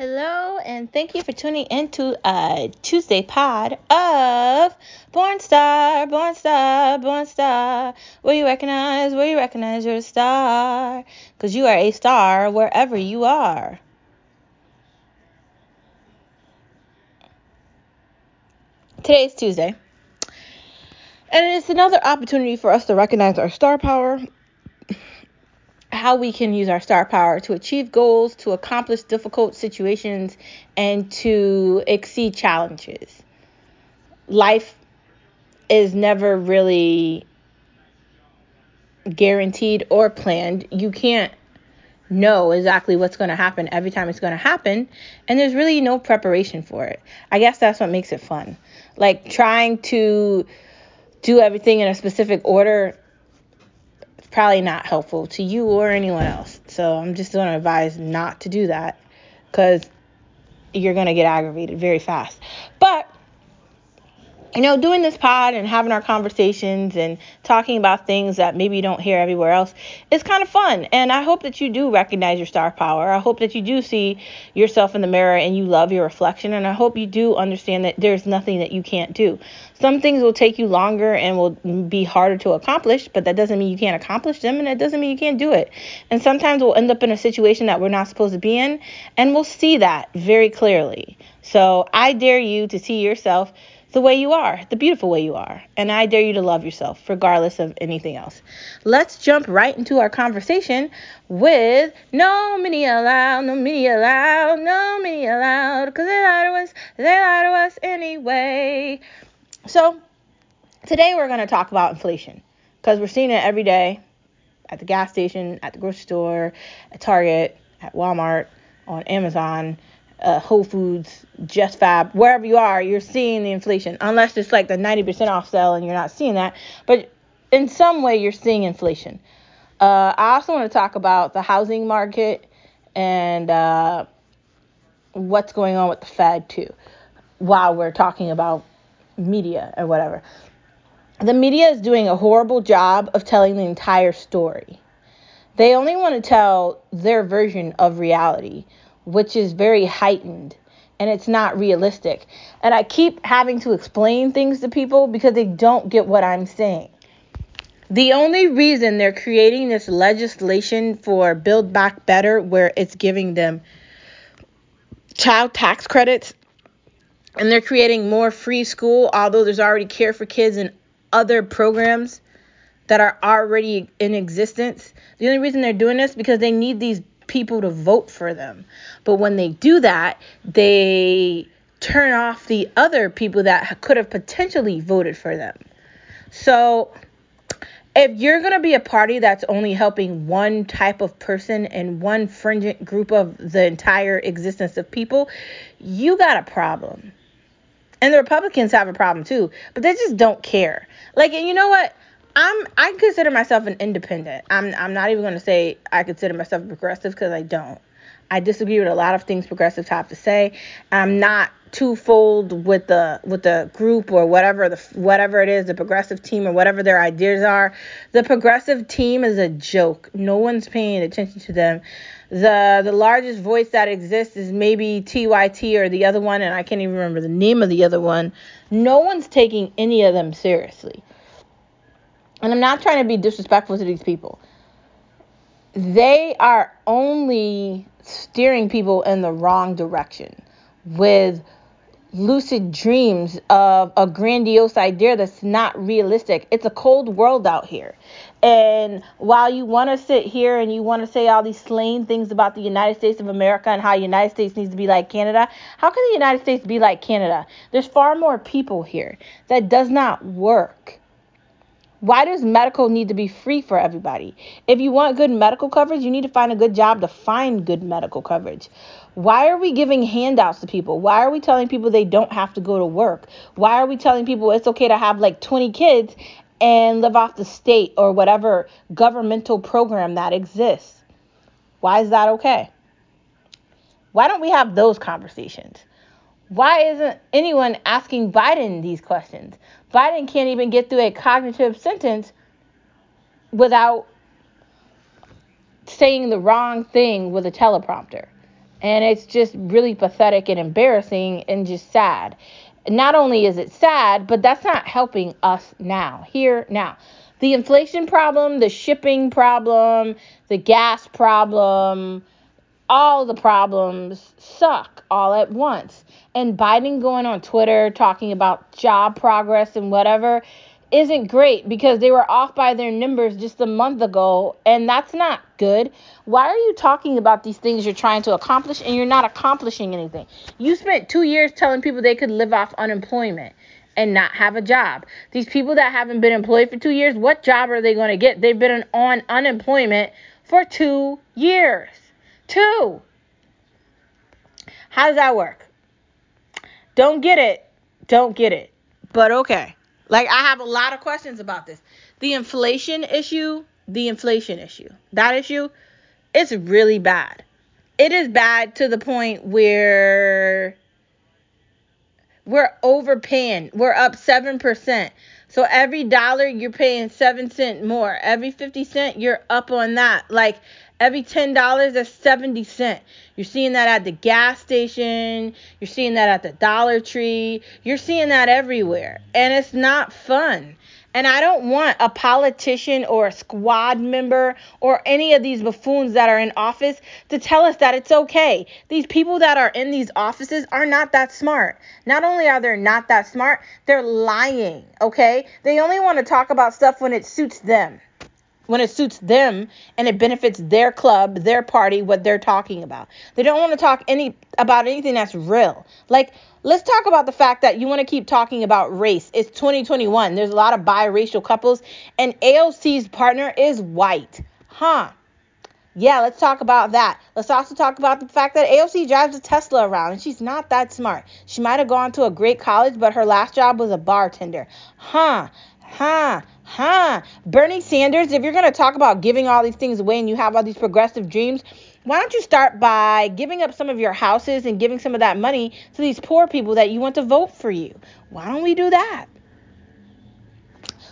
Hello, and thank you for tuning into a uh, Tuesday pod of Born Star, Born Star, Born Star. Where you recognize, where you recognize you're a star. Because you are a star wherever you are. Today's Tuesday. And it's another opportunity for us to recognize our star power how we can use our star power to achieve goals, to accomplish difficult situations, and to exceed challenges. Life is never really guaranteed or planned. You can't know exactly what's going to happen every time it's going to happen, and there's really no preparation for it. I guess that's what makes it fun. Like trying to do everything in a specific order probably not helpful to you or anyone else. So I'm just going to advise not to do that because you're going to get aggravated very fast. But you know, doing this pod and having our conversations and talking about things that maybe you don't hear everywhere else is kind of fun. And I hope that you do recognize your star power. I hope that you do see yourself in the mirror and you love your reflection. And I hope you do understand that there's nothing that you can't do. Some things will take you longer and will be harder to accomplish, but that doesn't mean you can't accomplish them and that doesn't mean you can't do it. And sometimes we'll end up in a situation that we're not supposed to be in, and we'll see that very clearly. So I dare you to see yourself the way you are, the beautiful way you are. And I dare you to love yourself, regardless of anything else. Let's jump right into our conversation with No Mini Allowed, No Mini Allowed, No Mini Allowed, because they lie to us, they lie to us anyway. So, today we're going to talk about inflation, because we're seeing it every day at the gas station, at the grocery store, at Target, at Walmart, on Amazon uh, Whole Foods, Just Fab, wherever you are, you're seeing the inflation. Unless it's like the 90% off sale and you're not seeing that. But in some way, you're seeing inflation. Uh, I also want to talk about the housing market and uh, what's going on with the Fed, too, while we're talking about media or whatever. The media is doing a horrible job of telling the entire story. They only want to tell their version of reality which is very heightened and it's not realistic. And I keep having to explain things to people because they don't get what I'm saying. The only reason they're creating this legislation for Build Back Better, where it's giving them child tax credits and they're creating more free school, although there's already Care for Kids and other programs that are already in existence. The only reason they're doing this because they need these people to vote for them. But when they do that, they turn off the other people that could have potentially voted for them. So if you're going to be a party that's only helping one type of person and one fringent group of the entire existence of people, you got a problem. And the Republicans have a problem too, but they just don't care. Like, and you know what? I'm I consider myself an independent. I'm I'm not even going to say I consider myself progressive because I don't. I disagree with a lot of things progressives have to say. I'm not twofold with the with the group or whatever the whatever it is, the progressive team or whatever their ideas are. The progressive team is a joke. No one's paying attention to them. The the largest voice that exists is maybe TYT or the other one, and I can't even remember the name of the other one. No one's taking any of them seriously and I'm not trying to be disrespectful to these people. They are only steering people in the wrong direction with lucid dreams of a grandiose idea that's not realistic. It's a cold world out here. And while you want to sit here and you want to say all these slain things about the United States of America and how the United States needs to be like Canada, how can the United States be like Canada? There's far more people here. That does not work. Why does medical need to be free for everybody? If you want good medical coverage, you need to find a good job to find good medical coverage. Why are we giving handouts to people? Why are we telling people they don't have to go to work? Why are we telling people it's okay to have like 20 kids and live off the state or whatever governmental program that exists? Why is that okay? Why don't we have those conversations? Why isn't anyone asking Biden these questions? Biden can't even get through a cognitive sentence without saying the wrong thing with a teleprompter. And it's just really pathetic and embarrassing and just sad. Not only is it sad, but that's not helping us now, here, now. The inflation problem, the shipping problem, the gas problem, all the problems suck all at once. And Biden going on Twitter talking about job progress and whatever isn't great because they were off by their numbers just a month ago, and that's not good. Why are you talking about these things you're trying to accomplish and you're not accomplishing anything? You spent two years telling people they could live off unemployment and not have a job. These people that haven't been employed for two years, what job are they going to get? They've been on unemployment for two years. Two. How does that work? Don't get it. Don't get it. But okay. Like I have a lot of questions about this. The inflation issue, the inflation issue. That issue, it's really bad. It is bad to the point where we're overpaying. We're up 7%. So every dollar you're paying 7 cent more. Every 50 cent you're up on that. Like every $10 that's 70 cent. You're seeing that at the gas station, you're seeing that at the Dollar Tree, you're seeing that everywhere. And it's not fun. And I don't want a politician or a squad member or any of these buffoons that are in office to tell us that it's okay. These people that are in these offices are not that smart. Not only are they not that smart, they're lying, okay? They only want to talk about stuff when it suits them when it suits them and it benefits their club, their party, what they're talking about. They don't want to talk any about anything that's real. Like let's talk about the fact that you want to keep talking about race. It's 2021. There's a lot of biracial couples and AOC's partner is white. Huh? Yeah, let's talk about that. Let's also talk about the fact that AOC drives a Tesla around and she's not that smart. She might have gone to a great college, but her last job was a bartender. Huh? Huh? Huh? Bernie Sanders, if you're going to talk about giving all these things away and you have all these progressive dreams, why don't you start by giving up some of your houses and giving some of that money to these poor people that you want to vote for you? Why don't we do that?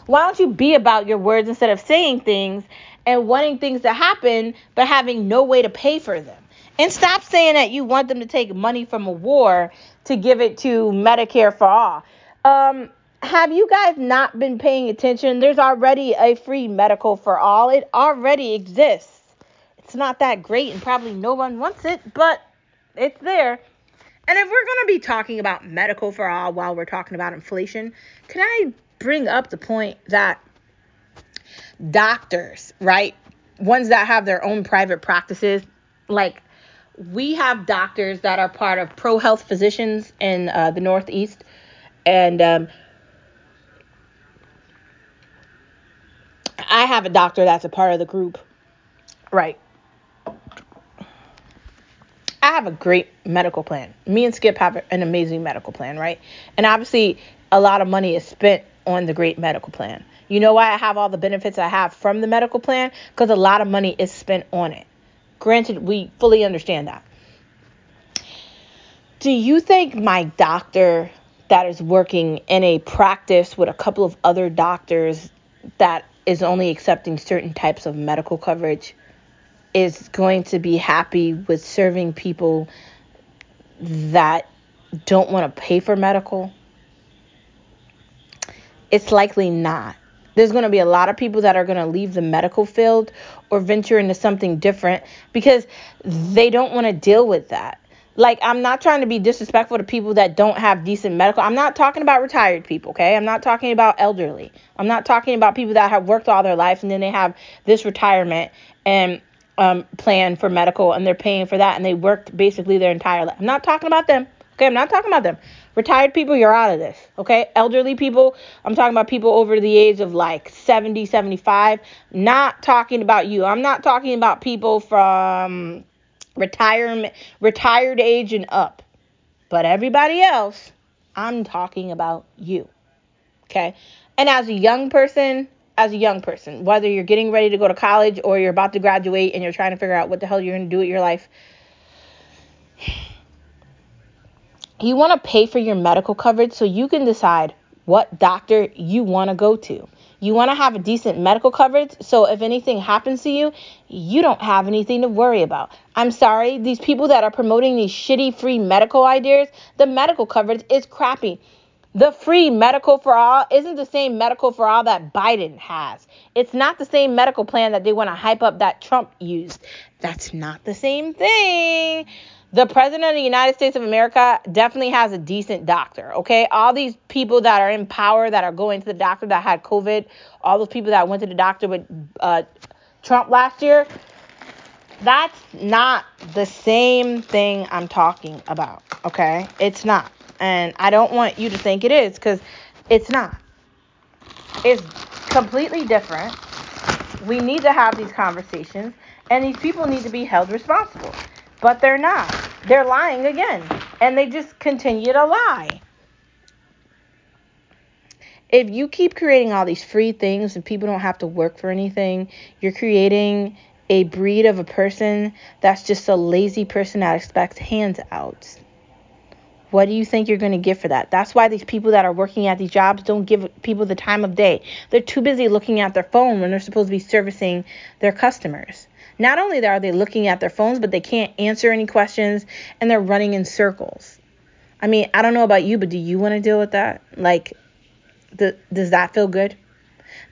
Why don't you be about your words instead of saying things and wanting things to happen but having no way to pay for them? And stop saying that you want them to take money from a war to give it to Medicare for all. Um, have you guys not been paying attention? There's already a free medical for all. It already exists. It's not that great and probably no one wants it, but it's there. And if we're going to be talking about medical for all while we're talking about inflation, can I bring up the point that doctors, right? Ones that have their own private practices, like we have doctors that are part of Pro Health Physicians in uh, the Northeast, and um, I have a doctor that's a part of the group. Right. I have a great medical plan. Me and Skip have an amazing medical plan, right? And obviously, a lot of money is spent on the great medical plan. You know why I have all the benefits I have from the medical plan? Because a lot of money is spent on it. Granted, we fully understand that. Do you think my doctor that is working in a practice with a couple of other doctors that is only accepting certain types of medical coverage is going to be happy with serving people that don't want to pay for medical? It's likely not. There's going to be a lot of people that are going to leave the medical field or venture into something different because they don't want to deal with that like I'm not trying to be disrespectful to people that don't have decent medical. I'm not talking about retired people, okay? I'm not talking about elderly. I'm not talking about people that have worked all their life and then they have this retirement and um, plan for medical and they're paying for that and they worked basically their entire life. I'm not talking about them. Okay, I'm not talking about them. Retired people, you're out of this. Okay? Elderly people, I'm talking about people over the age of like 70, 75. Not talking about you. I'm not talking about people from retirement retired age and up. But everybody else, I'm talking about you. Okay? And as a young person, as a young person, whether you're getting ready to go to college or you're about to graduate and you're trying to figure out what the hell you're going to do with your life, you want to pay for your medical coverage so you can decide what doctor you want to go to. You want to have a decent medical coverage so if anything happens to you, you don't have anything to worry about. I'm sorry, these people that are promoting these shitty free medical ideas, the medical coverage is crappy. The free medical for all isn't the same medical for all that Biden has. It's not the same medical plan that they want to hype up that Trump used. That's not the same thing the president of the United States of America definitely has a decent doctor, okay? All these people that are in power that are going to the doctor that had COVID, all those people that went to the doctor with uh, Trump last year, that's not the same thing I'm talking about, okay? It's not. And I don't want you to think it is because it's not. It's completely different. We need to have these conversations, and these people need to be held responsible but they're not. They're lying again, and they just continue to lie. If you keep creating all these free things and people don't have to work for anything, you're creating a breed of a person that's just a lazy person that expects handouts. What do you think you're going to get for that? That's why these people that are working at these jobs don't give people the time of day. They're too busy looking at their phone when they're supposed to be servicing their customers. Not only are they looking at their phones, but they can't answer any questions and they're running in circles. I mean, I don't know about you, but do you want to deal with that? Like, the, does that feel good?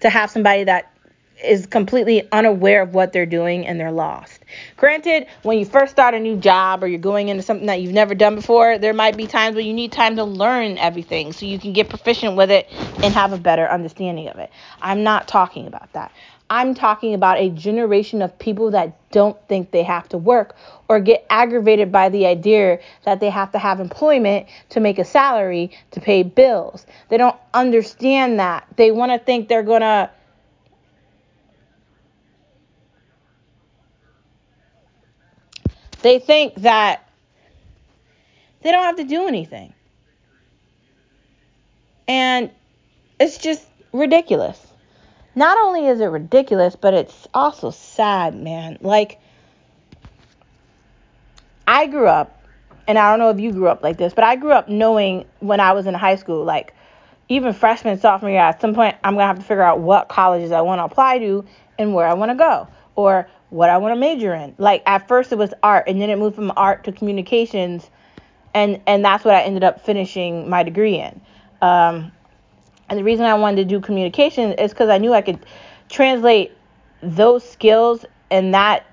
To have somebody that is completely unaware of what they're doing and they're lost. Granted, when you first start a new job or you're going into something that you've never done before, there might be times where you need time to learn everything so you can get proficient with it and have a better understanding of it. I'm not talking about that. I'm talking about a generation of people that don't think they have to work or get aggravated by the idea that they have to have employment to make a salary to pay bills. They don't understand that. They want to think they're going to They think that they don't have to do anything. And it's just ridiculous not only is it ridiculous, but it's also sad, man. Like, I grew up, and I don't know if you grew up like this, but I grew up knowing when I was in high school, like, even freshman, sophomore year, at some point, I'm going to have to figure out what colleges I want to apply to and where I want to go, or what I want to major in. Like, at first, it was art, and then it moved from art to communications, and, and that's what I ended up finishing my degree in. Um, and the reason I wanted to do communication is because I knew I could translate those skills and that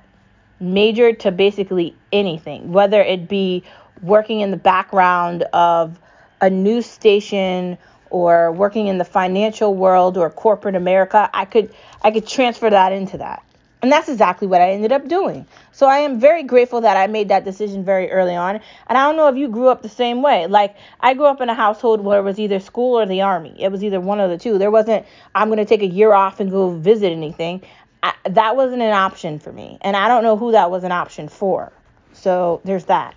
major to basically anything, whether it be working in the background of a news station or working in the financial world or corporate America, I could I could transfer that into that. And that's exactly what I ended up doing. So I am very grateful that I made that decision very early on. And I don't know if you grew up the same way. Like, I grew up in a household where it was either school or the army. It was either one of the two. There wasn't, I'm going to take a year off and go visit anything. I, that wasn't an option for me. And I don't know who that was an option for. So there's that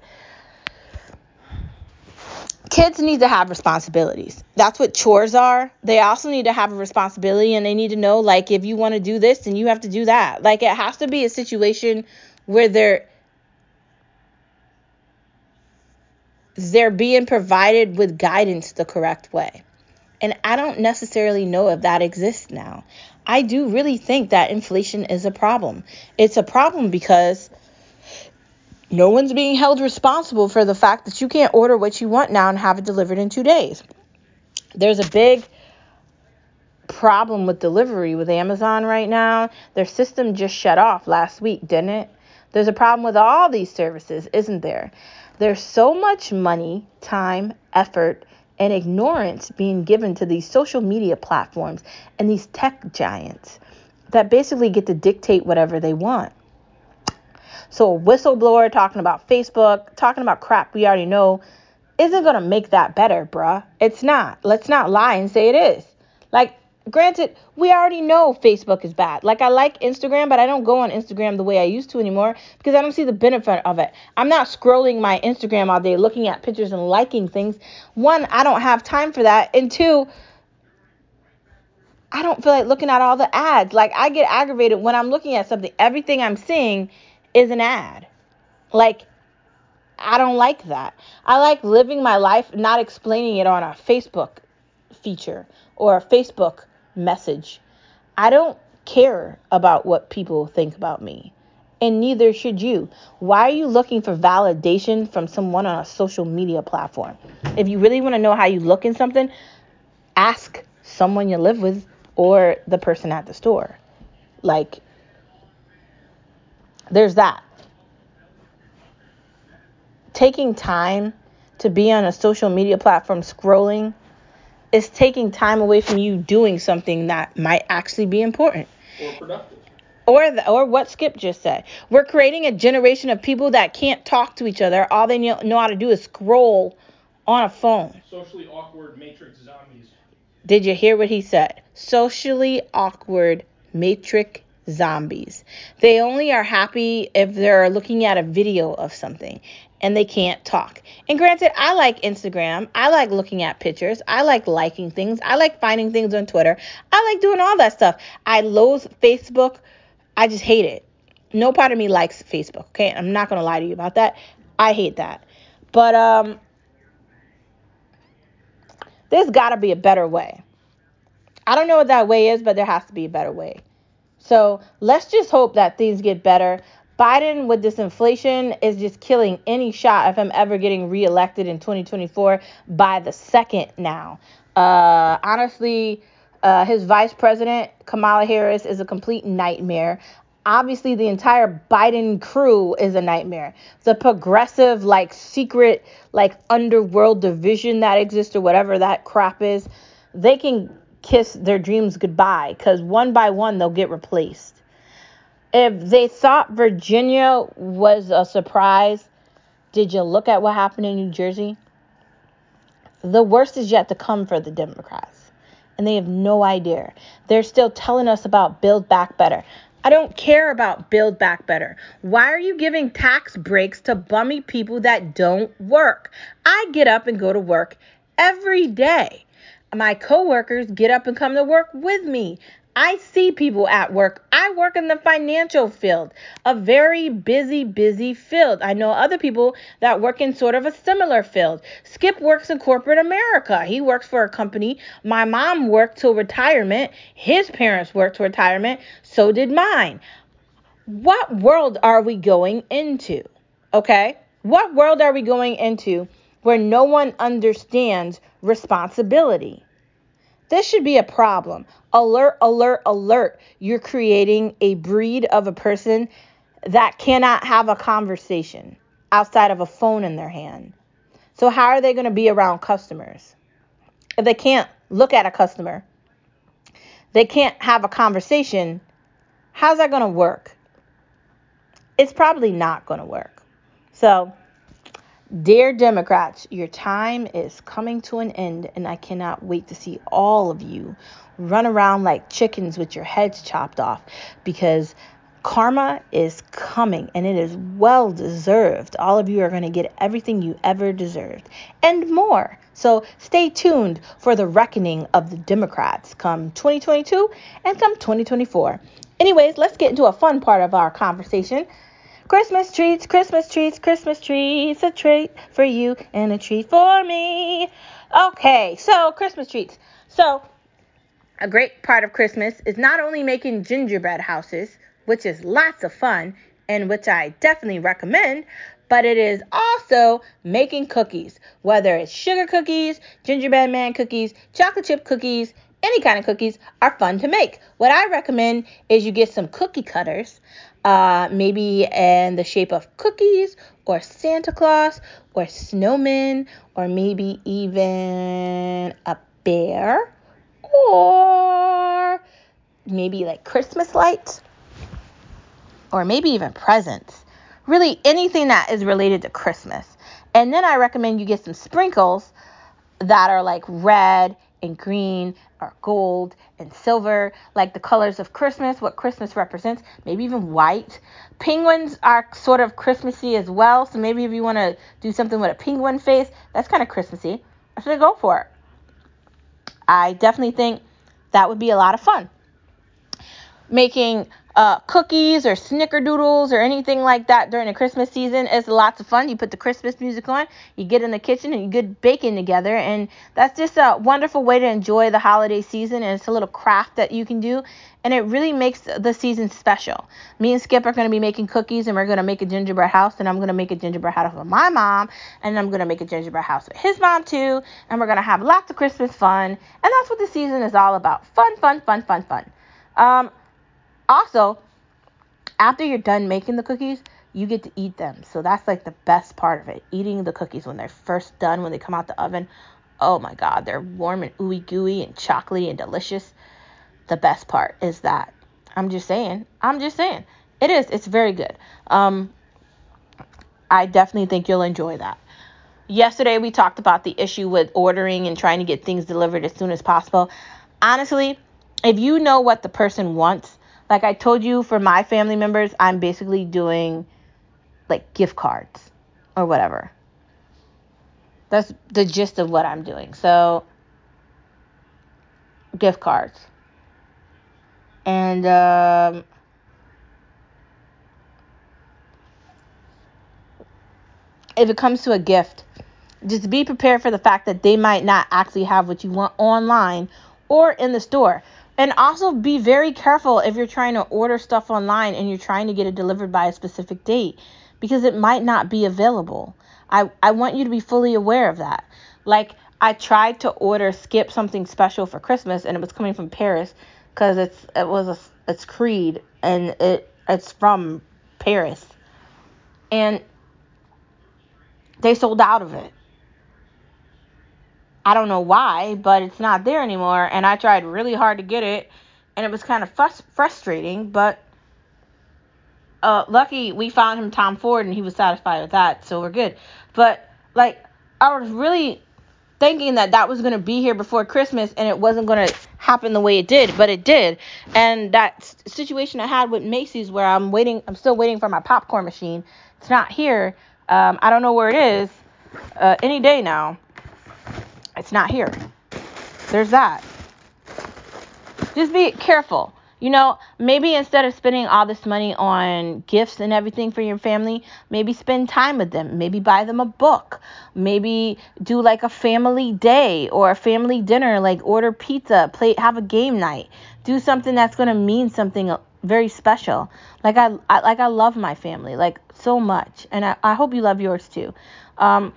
kids need to have responsibilities. That's what chores are. They also need to have a responsibility and they need to know like if you want to do this then you have to do that. Like it has to be a situation where they're they're being provided with guidance the correct way. And I don't necessarily know if that exists now. I do really think that inflation is a problem. It's a problem because no one's being held responsible for the fact that you can't order what you want now and have it delivered in two days. There's a big problem with delivery with Amazon right now. Their system just shut off last week, didn't it? There's a problem with all these services, isn't there? There's so much money, time, effort, and ignorance being given to these social media platforms and these tech giants that basically get to dictate whatever they want. So whistleblower talking about Facebook, talking about crap we already know, isn't going to make that better, bruh. It's not. Let's not lie and say it is. Like, granted, we already know Facebook is bad. Like, I like Instagram, but I don't go on Instagram the way I used to anymore because I don't see the benefit of it. I'm not scrolling my Instagram all day looking at pictures and liking things. One, I don't have time for that. And two, I don't feel like looking at all the ads. Like, I get aggravated when I'm looking at something. Everything I'm seeing is an ad. Like, I don't like that. I like living my life, not explaining it on a Facebook feature or a Facebook message. I don't care about what people think about me. And neither should you. Why are you looking for validation from someone on a social media platform? If you really want to know how you look in something, ask someone you live with or the person at the store. Like, there's that. Taking time to be on a social media platform scrolling is taking time away from you doing something that might actually be important. Or productive. Or, the, or what Skip just said. We're creating a generation of people that can't talk to each other. All they know, know how to do is scroll on a phone. Socially awkward matrix zombies. Did you hear what he said? Socially awkward matrix zombies. They only are happy if they're looking at a video of something and they can't talk. And granted, I like Instagram. I like looking at pictures. I like liking things. I like finding things on Twitter. I like doing all that stuff. I loathe Facebook. I just hate it. No part of me likes Facebook, okay? I'm not going to lie to you about that. I hate that. But um there's got to be a better way. I don't know what that way is, but there has to be a better way. So let's just hope that things get better. Biden, with this inflation, is just killing any shot of him ever getting reelected in 2024 by the second now. Uh, honestly, uh, his vice president, Kamala Harris, is a complete nightmare. Obviously, the entire Biden crew is a nightmare. The progressive, like, secret, like, underworld division that exists or whatever that crap is, they can kiss their dreams goodbye because one by one they'll get replaced. If they thought Virginia was a surprise, did you look at what happened in New Jersey? The worst is yet to come for the Democrats. And they have no idea. They're still telling us about Build Back Better. I don't care about Build Back Better. Why are you giving tax breaks to bummy people that don't work? I get up and go to work every day my coworkers get up and come to work with me. I see people at work. I work in the financial field, a very busy, busy field. I know other people that work in sort of a similar field. Skip works in corporate America. He works for a company. My mom worked till retirement. His parents worked to retirement. So did mine. What world are we going into? Okay? What world are we going into where no one understands responsibility? This should be a problem. Alert, alert, alert. You're creating a breed of a person that cannot have a conversation outside of a phone in their hand. So, how are they going to be around customers? If they can't look at a customer, they can't have a conversation, how's that going to work? It's probably not going to work. So, Dear Democrats, your time is coming to an end, and I cannot wait to see all of you run around like chickens with your heads chopped off because karma is coming and it is well deserved. All of you are going to get everything you ever deserved and more. So stay tuned for the reckoning of the Democrats come 2022 and come 2024. Anyways, let's get into a fun part of our conversation. Christmas treats, Christmas treats, Christmas treats, a treat for you and a treat for me. Okay, so Christmas treats. So, a great part of Christmas is not only making gingerbread houses, which is lots of fun and which I definitely recommend, but it is also making cookies, whether it's sugar cookies, gingerbread man cookies, chocolate chip cookies, any kind of cookies are fun to make. What I recommend is you get some cookie cutters, uh, maybe in the shape of cookies or Santa Claus or snowmen or maybe even a bear or maybe like Christmas lights or maybe even presents. Really, anything that is related to Christmas. And then I recommend you get some sprinkles that are like red and green or gold and silver, like the colors of Christmas, what Christmas represents, maybe even white. Penguins are sort of Christmassy as well, so maybe if you want to do something with a penguin face, that's kind of Christmassy. I should go for it. I definitely think that would be a lot of fun. making uh, cookies or snickerdoodles or anything like that during the Christmas season It's lots of fun. You put the Christmas music on, you get in the kitchen and you get baking together, and that's just a wonderful way to enjoy the holiday season. And it's a little craft that you can do, and it really makes the season special. Me and Skip are going to be making cookies, and we're going to make a gingerbread house, and I'm going to make a gingerbread house for my mom, and I'm going to make a gingerbread house for his mom too, and we're going to have lots of Christmas fun, and that's what the season is all about: fun, fun, fun, fun, fun. Um, also, after you're done making the cookies, you get to eat them. So that's like the best part of it. Eating the cookies when they're first done, when they come out the oven. Oh my god, they're warm and ooey gooey and chocolatey and delicious. The best part is that. I'm just saying. I'm just saying. It is. It's very good. Um I definitely think you'll enjoy that. Yesterday we talked about the issue with ordering and trying to get things delivered as soon as possible. Honestly, if you know what the person wants, like I told you for my family members, I'm basically doing like gift cards or whatever. That's the gist of what I'm doing. So, gift cards. And um, if it comes to a gift, just be prepared for the fact that they might not actually have what you want online or in the store. And also be very careful if you're trying to order stuff online and you're trying to get it delivered by a specific date because it might not be available. I, I want you to be fully aware of that. Like, I tried to order Skip something special for Christmas and it was coming from Paris because it's it was a it's Creed and it it's from Paris. And they sold out of it. I don't know why, but it's not there anymore. And I tried really hard to get it, and it was kind of frus- frustrating. But uh, lucky we found him Tom Ford, and he was satisfied with that, so we're good. But like, I was really thinking that that was going to be here before Christmas, and it wasn't going to happen the way it did, but it did. And that situation I had with Macy's, where I'm waiting, I'm still waiting for my popcorn machine. It's not here. Um, I don't know where it is. Uh, any day now. Not here. There's that. Just be careful. You know, maybe instead of spending all this money on gifts and everything for your family, maybe spend time with them. Maybe buy them a book. Maybe do like a family day or a family dinner, like order pizza, play have a game night. Do something that's going to mean something very special. Like I, I like I love my family like so much and I, I hope you love yours too. Um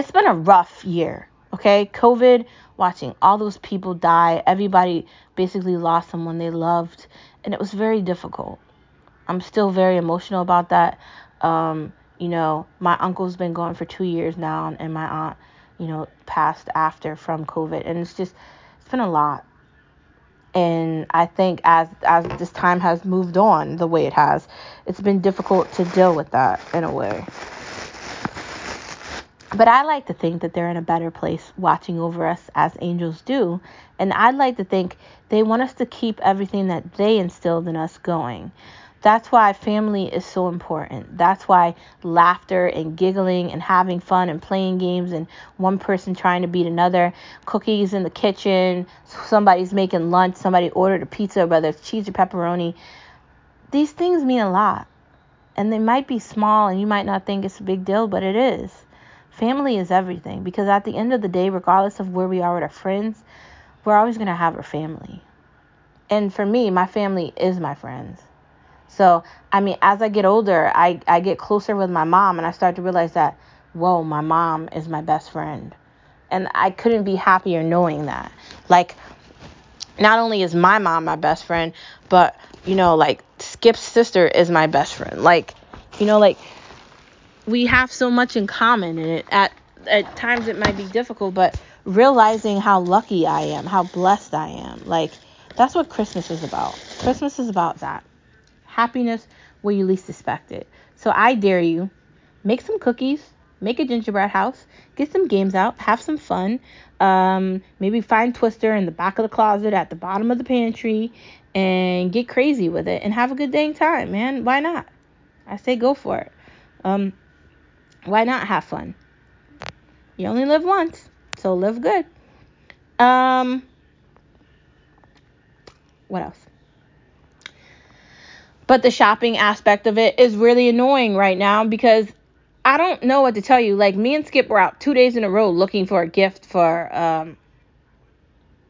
it's been a rough year, okay? COVID, watching all those people die, everybody basically lost someone they loved, and it was very difficult. I'm still very emotional about that. Um, you know, my uncle's been gone for two years now, and my aunt, you know, passed after from COVID, and it's just, it's been a lot. And I think as as this time has moved on the way it has, it's been difficult to deal with that in a way. But I like to think that they're in a better place watching over us as angels do. And I'd like to think they want us to keep everything that they instilled in us going. That's why family is so important. That's why laughter and giggling and having fun and playing games and one person trying to beat another, cookies in the kitchen, somebody's making lunch, somebody ordered a pizza, whether it's cheese or pepperoni. These things mean a lot. And they might be small and you might not think it's a big deal, but it is. Family is everything because at the end of the day, regardless of where we are with our friends, we're always going to have our family. And for me, my family is my friends. So, I mean, as I get older, I, I get closer with my mom and I start to realize that, whoa, my mom is my best friend. And I couldn't be happier knowing that. Like, not only is my mom my best friend, but, you know, like, Skip's sister is my best friend. Like, you know, like, we have so much in common and it at at times it might be difficult but realizing how lucky I am, how blessed I am. Like that's what Christmas is about. Christmas is about that. Happiness where you least expect it. So I dare you, make some cookies, make a gingerbread house, get some games out, have some fun. Um, maybe find Twister in the back of the closet at the bottom of the pantry and get crazy with it and have a good dang time, man. Why not? I say go for it. Um, why not have fun? You only live once, so live good. Um, what else? But the shopping aspect of it is really annoying right now because I don't know what to tell you. Like me and Skip were out two days in a row looking for a gift for um,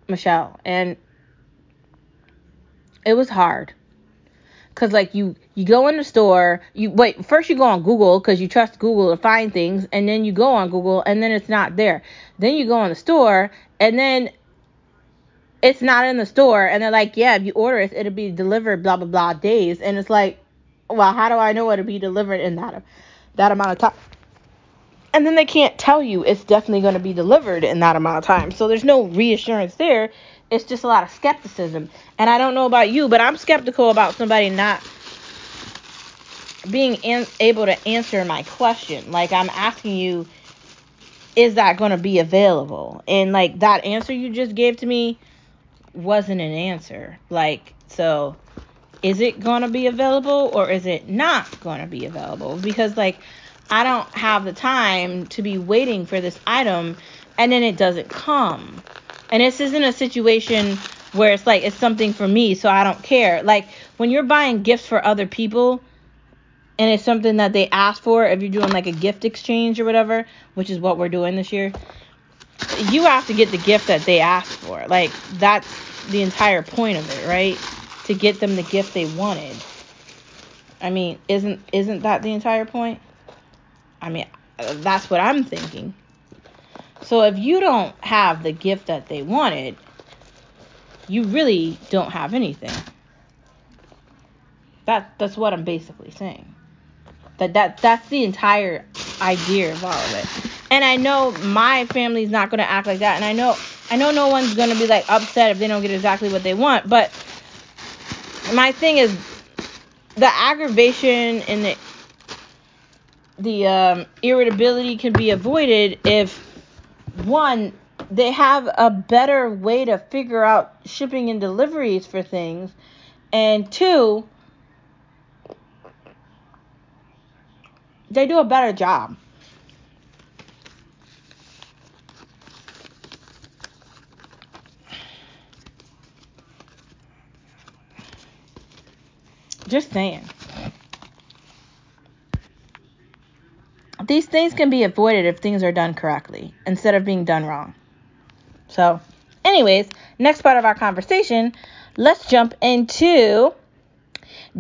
Michelle, and it was hard. Cause like you you go in the store, you wait first you go on Google because you trust Google to find things, and then you go on Google and then it's not there. Then you go in the store and then it's not in the store, and they're like, yeah, if you order it, it'll be delivered blah blah blah days, and it's like, well, how do I know it'll be delivered in that that amount of time? And then they can't tell you it's definitely going to be delivered in that amount of time. So there's no reassurance there. It's just a lot of skepticism. And I don't know about you, but I'm skeptical about somebody not being able to answer my question. Like I'm asking you, is that going to be available? And like that answer you just gave to me wasn't an answer. Like, so is it going to be available or is it not going to be available? Because like I don't have the time to be waiting for this item and then it doesn't come. And this isn't a situation where it's like it's something for me, so I don't care. Like when you're buying gifts for other people and it's something that they ask for, if you're doing like a gift exchange or whatever, which is what we're doing this year, you have to get the gift that they asked for. Like that's the entire point of it, right? To get them the gift they wanted. I mean, isn't isn't that the entire point? I mean, that's what I'm thinking. So if you don't have the gift that they wanted, you really don't have anything. That that's what I'm basically saying. That that that's the entire idea of all of it. And I know my family's not gonna act like that, and I know I know no one's gonna be like upset if they don't get exactly what they want, but my thing is the aggravation and the the um, irritability can be avoided if one they have a better way to figure out shipping and deliveries for things. And two they do a better job. Just saying these things can be avoided if things are done correctly instead of being done wrong. So, anyways, next part of our conversation, let's jump into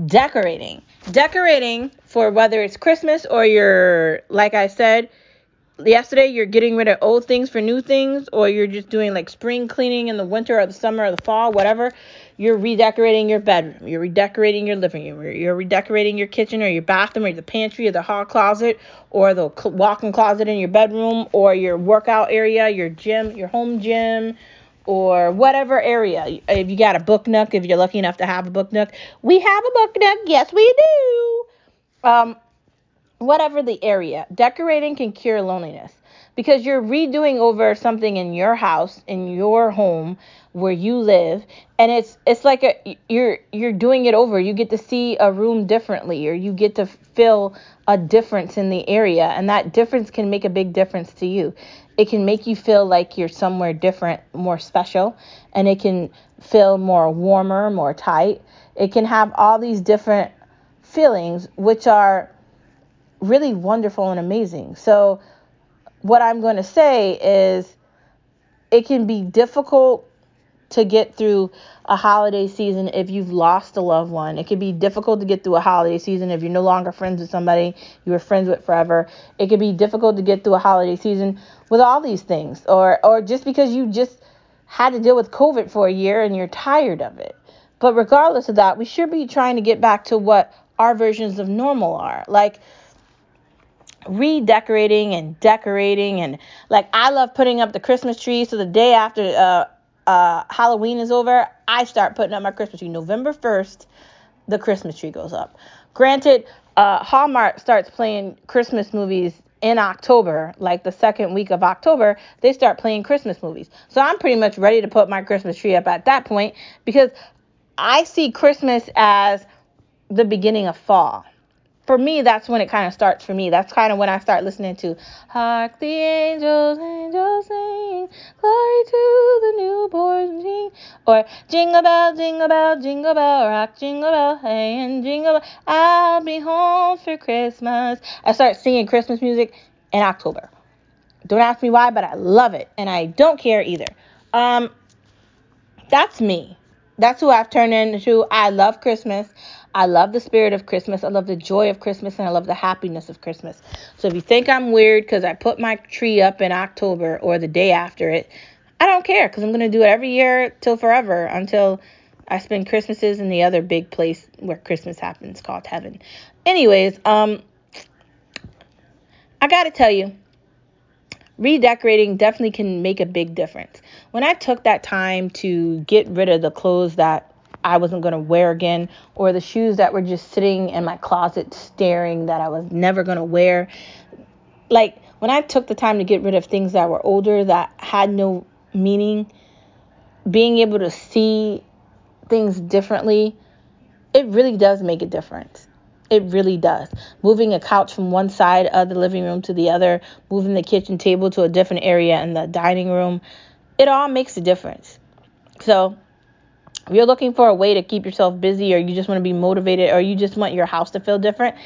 decorating. Decorating for whether it's Christmas or you're, like I said, yesterday you're getting rid of old things for new things or you're just doing like spring cleaning in the winter or the summer or the fall whatever you're redecorating your bedroom you're redecorating your living room you're redecorating your kitchen or your bathroom or the pantry or the hall closet or the walk-in closet in your bedroom or your workout area your gym your home gym or whatever area. If you got a book nook if you're lucky enough to have a book nook. We have a book nook. Yes we do. Um whatever the area, decorating can cure loneliness because you're redoing over something in your house, in your home where you live, and it's it's like a you're you're doing it over. You get to see a room differently or you get to feel a difference in the area, and that difference can make a big difference to you. It can make you feel like you're somewhere different, more special, and it can feel more warmer, more tight. It can have all these different feelings which are really wonderful and amazing. So, what I'm going to say is it can be difficult to get through a holiday season if you've lost a loved one. It can be difficult to get through a holiday season if you're no longer friends with somebody you were friends with forever. It can be difficult to get through a holiday season with all these things or or just because you just had to deal with COVID for a year and you're tired of it. But regardless of that, we should be trying to get back to what our versions of normal are. Like redecorating and decorating and like I love putting up the Christmas tree so the day after uh uh Halloween is over, I start putting up my Christmas tree. November 1st, the Christmas tree goes up. Granted, uh Hallmark starts playing Christmas movies in October, like the second week of October, they start playing Christmas movies. So I'm pretty much ready to put my Christmas tree up at that point because I see Christmas as the beginning of fall for me, that's when it kind of starts for me. That's kind of when I start listening to Hark the Angels, Angels Sing, Glory to the Newborn King, or Jingle Bell, Jingle Bell, Jingle Bell, Rock, Jingle Bell, Hey, and Jingle Bell, I'll be home for Christmas. I start singing Christmas music in October. Don't ask me why, but I love it, and I don't care either. Um, that's me. That's who I've turned into. I love Christmas. I love the spirit of Christmas. I love the joy of Christmas and I love the happiness of Christmas. So if you think I'm weird because I put my tree up in October or the day after it, I don't care because I'm going to do it every year till forever until I spend Christmases in the other big place where Christmas happens called heaven. Anyways, um, I got to tell you, redecorating definitely can make a big difference. When I took that time to get rid of the clothes that I wasn't going to wear again, or the shoes that were just sitting in my closet staring that I was never going to wear. Like when I took the time to get rid of things that were older that had no meaning, being able to see things differently, it really does make a difference. It really does. Moving a couch from one side of the living room to the other, moving the kitchen table to a different area in the dining room, it all makes a difference. So, if you're looking for a way to keep yourself busy or you just want to be motivated or you just want your house to feel different,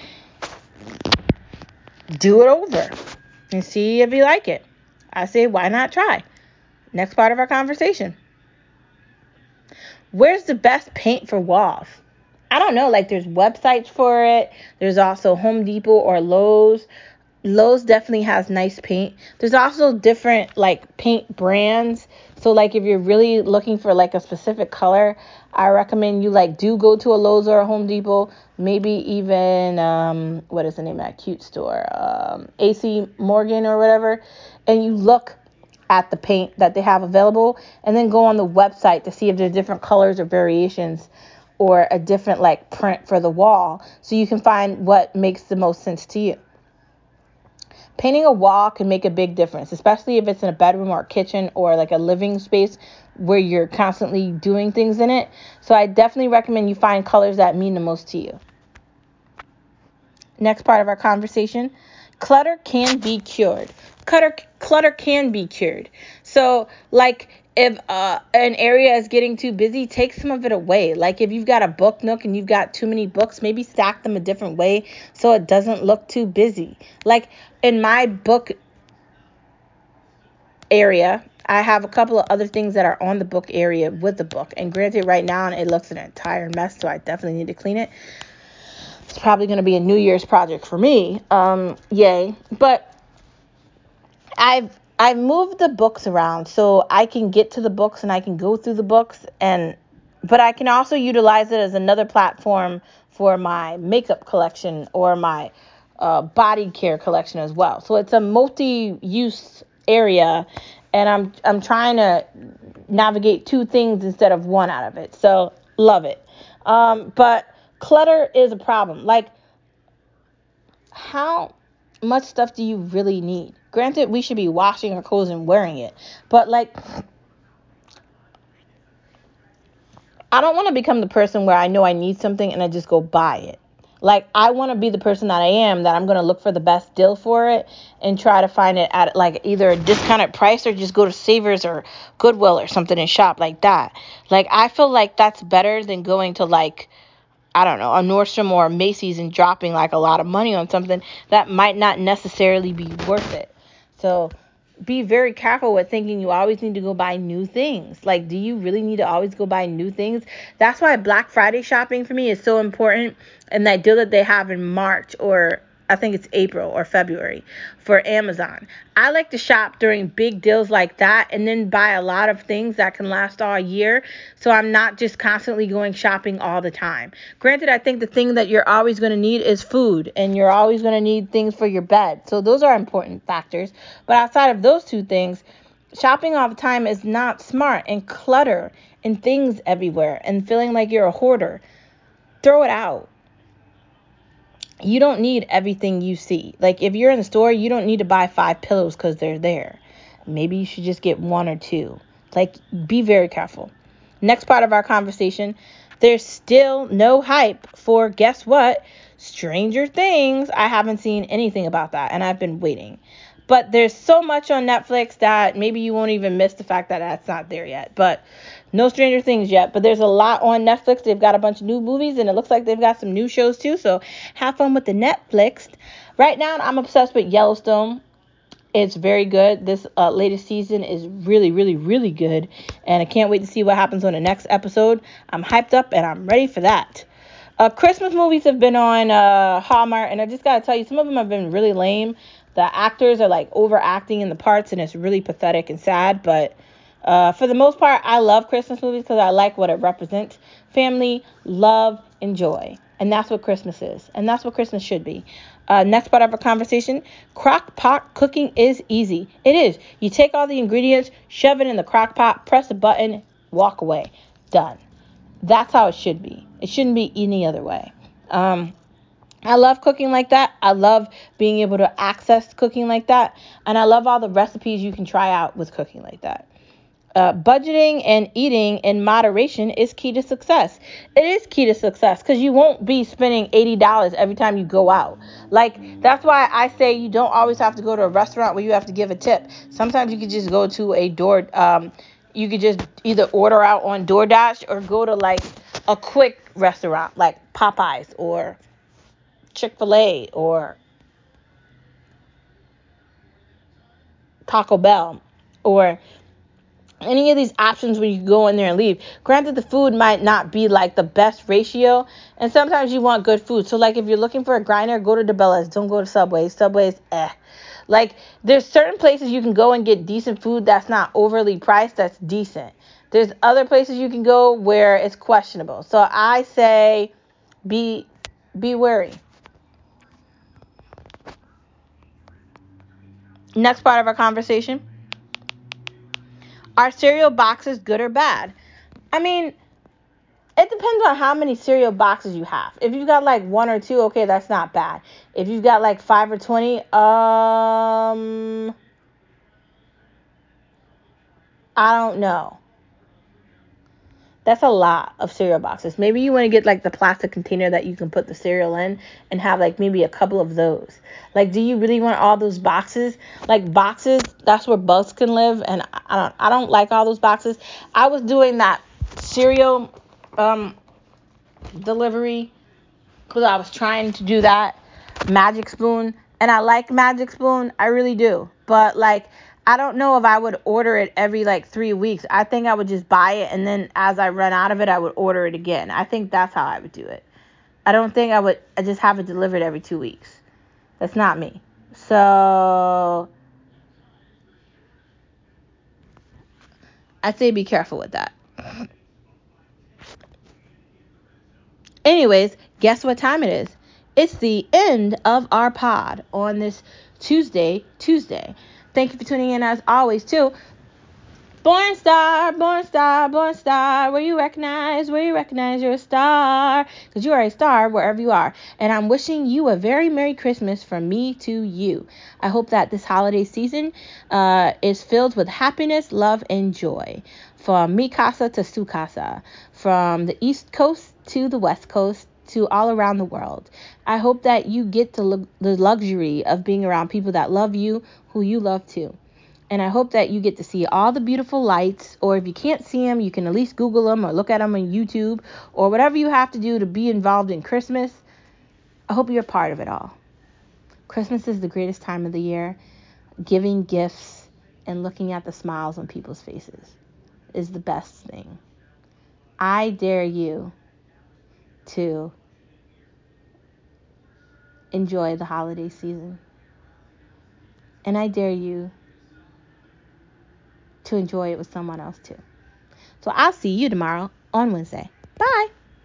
do it over and see if you like it. I say, why not try? Next part of our conversation. Where's the best paint for walls? I don't know. Like, there's websites for it. There's also Home Depot or Lowe's. Lowe's definitely has nice paint. There's also different like paint brands so like if you're really looking for like a specific color, I recommend you like do go to a Lowe's or a Home Depot, maybe even um, what is the name of that cute store, um, AC Morgan or whatever, and you look at the paint that they have available, and then go on the website to see if there's different colors or variations or a different like print for the wall, so you can find what makes the most sense to you. Painting a wall can make a big difference, especially if it's in a bedroom or a kitchen or like a living space where you're constantly doing things in it. So I definitely recommend you find colors that mean the most to you. Next part of our conversation clutter can be cured. Clutter, clutter can be cured. So, like, if uh, an area is getting too busy, take some of it away. Like if you've got a book nook and you've got too many books, maybe stack them a different way so it doesn't look too busy. Like in my book area, I have a couple of other things that are on the book area with the book. And granted, right now it looks an entire mess, so I definitely need to clean it. It's probably going to be a New Year's project for me. Um, yay. But I've I moved the books around so I can get to the books and I can go through the books and but I can also utilize it as another platform for my makeup collection or my uh, body care collection as well. So it's a multi-use area and I'm I'm trying to navigate two things instead of one out of it. So love it. Um, but clutter is a problem. Like how much stuff do you really need? Granted, we should be washing our clothes and wearing it, but like, I don't want to become the person where I know I need something and I just go buy it. Like, I want to be the person that I am, that I'm going to look for the best deal for it and try to find it at like either a discounted price or just go to Savers or Goodwill or something and shop like that. Like, I feel like that's better than going to like, I don't know, a Nordstrom or a Macy's and dropping like a lot of money on something that might not necessarily be worth it. So be very careful with thinking you always need to go buy new things. Like, do you really need to always go buy new things? That's why Black Friday shopping for me is so important. And that deal that they have in March or I think it's April or February for Amazon. I like to shop during big deals like that and then buy a lot of things that can last all year. So I'm not just constantly going shopping all the time. Granted, I think the thing that you're always going to need is food and you're always going to need things for your bed. So those are important factors. But outside of those two things, shopping all the time is not smart and clutter and things everywhere and feeling like you're a hoarder. Throw it out you don't need everything you see. Like if you're in the store, you don't need to buy five pillows because they're there. Maybe you should just get one or two. Like be very careful. Next part of our conversation there's still no hype for guess what? Stranger Things, I haven't seen anything about that, and I've been waiting. But there's so much on Netflix that maybe you won't even miss the fact that that's not there yet. But no Stranger Things yet. But there's a lot on Netflix. They've got a bunch of new movies, and it looks like they've got some new shows too. So have fun with the Netflix. Right now, I'm obsessed with Yellowstone. It's very good. This uh, latest season is really, really, really good. And I can't wait to see what happens on the next episode. I'm hyped up and I'm ready for that. Uh, Christmas movies have been on uh, Hallmark, and I just gotta tell you, some of them have been really lame. The actors are like overacting in the parts, and it's really pathetic and sad. But uh, for the most part, I love Christmas movies because I like what it represents family, love, and joy. And that's what Christmas is. And that's what Christmas should be. Uh, next part of our conversation crock pot cooking is easy. It is. You take all the ingredients, shove it in the crock pot, press a button, walk away. Done. That's how it should be. It shouldn't be any other way. Um, I love cooking like that. I love being able to access cooking like that. And I love all the recipes you can try out with cooking like that. Uh, budgeting and eating in moderation is key to success. It is key to success because you won't be spending $80 every time you go out. Like, that's why I say you don't always have to go to a restaurant where you have to give a tip. Sometimes you could just go to a door, um, you could just either order out on DoorDash or go to like a quick restaurant like Popeyes or Chick fil A or Taco Bell or any of these options where you go in there and leave. Granted, the food might not be like the best ratio, and sometimes you want good food. So, like, if you're looking for a grinder, go to DiBella's. Don't go to Subway. Subway's eh. Like, there's certain places you can go and get decent food that's not overly priced, that's decent. There's other places you can go where it's questionable. So I say be be wary. Next part of our conversation. Are cereal boxes good or bad? I mean, it depends on how many cereal boxes you have. If you've got like one or two, okay, that's not bad. If you've got like five or twenty, um, I don't know. That's a lot of cereal boxes. Maybe you want to get like the plastic container that you can put the cereal in and have like maybe a couple of those. Like, do you really want all those boxes? Like boxes, that's where bugs can live, and I don't, I don't like all those boxes. I was doing that cereal um, delivery because I was trying to do that Magic Spoon, and I like Magic Spoon, I really do. But like I don't know if I would order it every like three weeks. I think I would just buy it and then as I run out of it, I would order it again. I think that's how I would do it. I don't think I would I just have it delivered every two weeks. That's not me. So I'd say be careful with that. Anyways, guess what time it is? It's the end of our pod on this Tuesday, Tuesday. Thank you for tuning in as always, too. Born star, born star, born star, where you recognize, where you recognize you're a star, because you are a star wherever you are. And I'm wishing you a very Merry Christmas from me to you. I hope that this holiday season uh, is filled with happiness, love, and joy. From Mikasa to Sukasa. from the East Coast to the West Coast, to all around the world. I hope that you get the, the luxury of being around people that love you, who you love too. And I hope that you get to see all the beautiful lights, or if you can't see them, you can at least Google them or look at them on YouTube or whatever you have to do to be involved in Christmas. I hope you're part of it all. Christmas is the greatest time of the year. Giving gifts and looking at the smiles on people's faces is the best thing. I dare you to enjoy the holiday season. And I dare you to enjoy it with someone else too. So I'll see you tomorrow on Wednesday. Bye.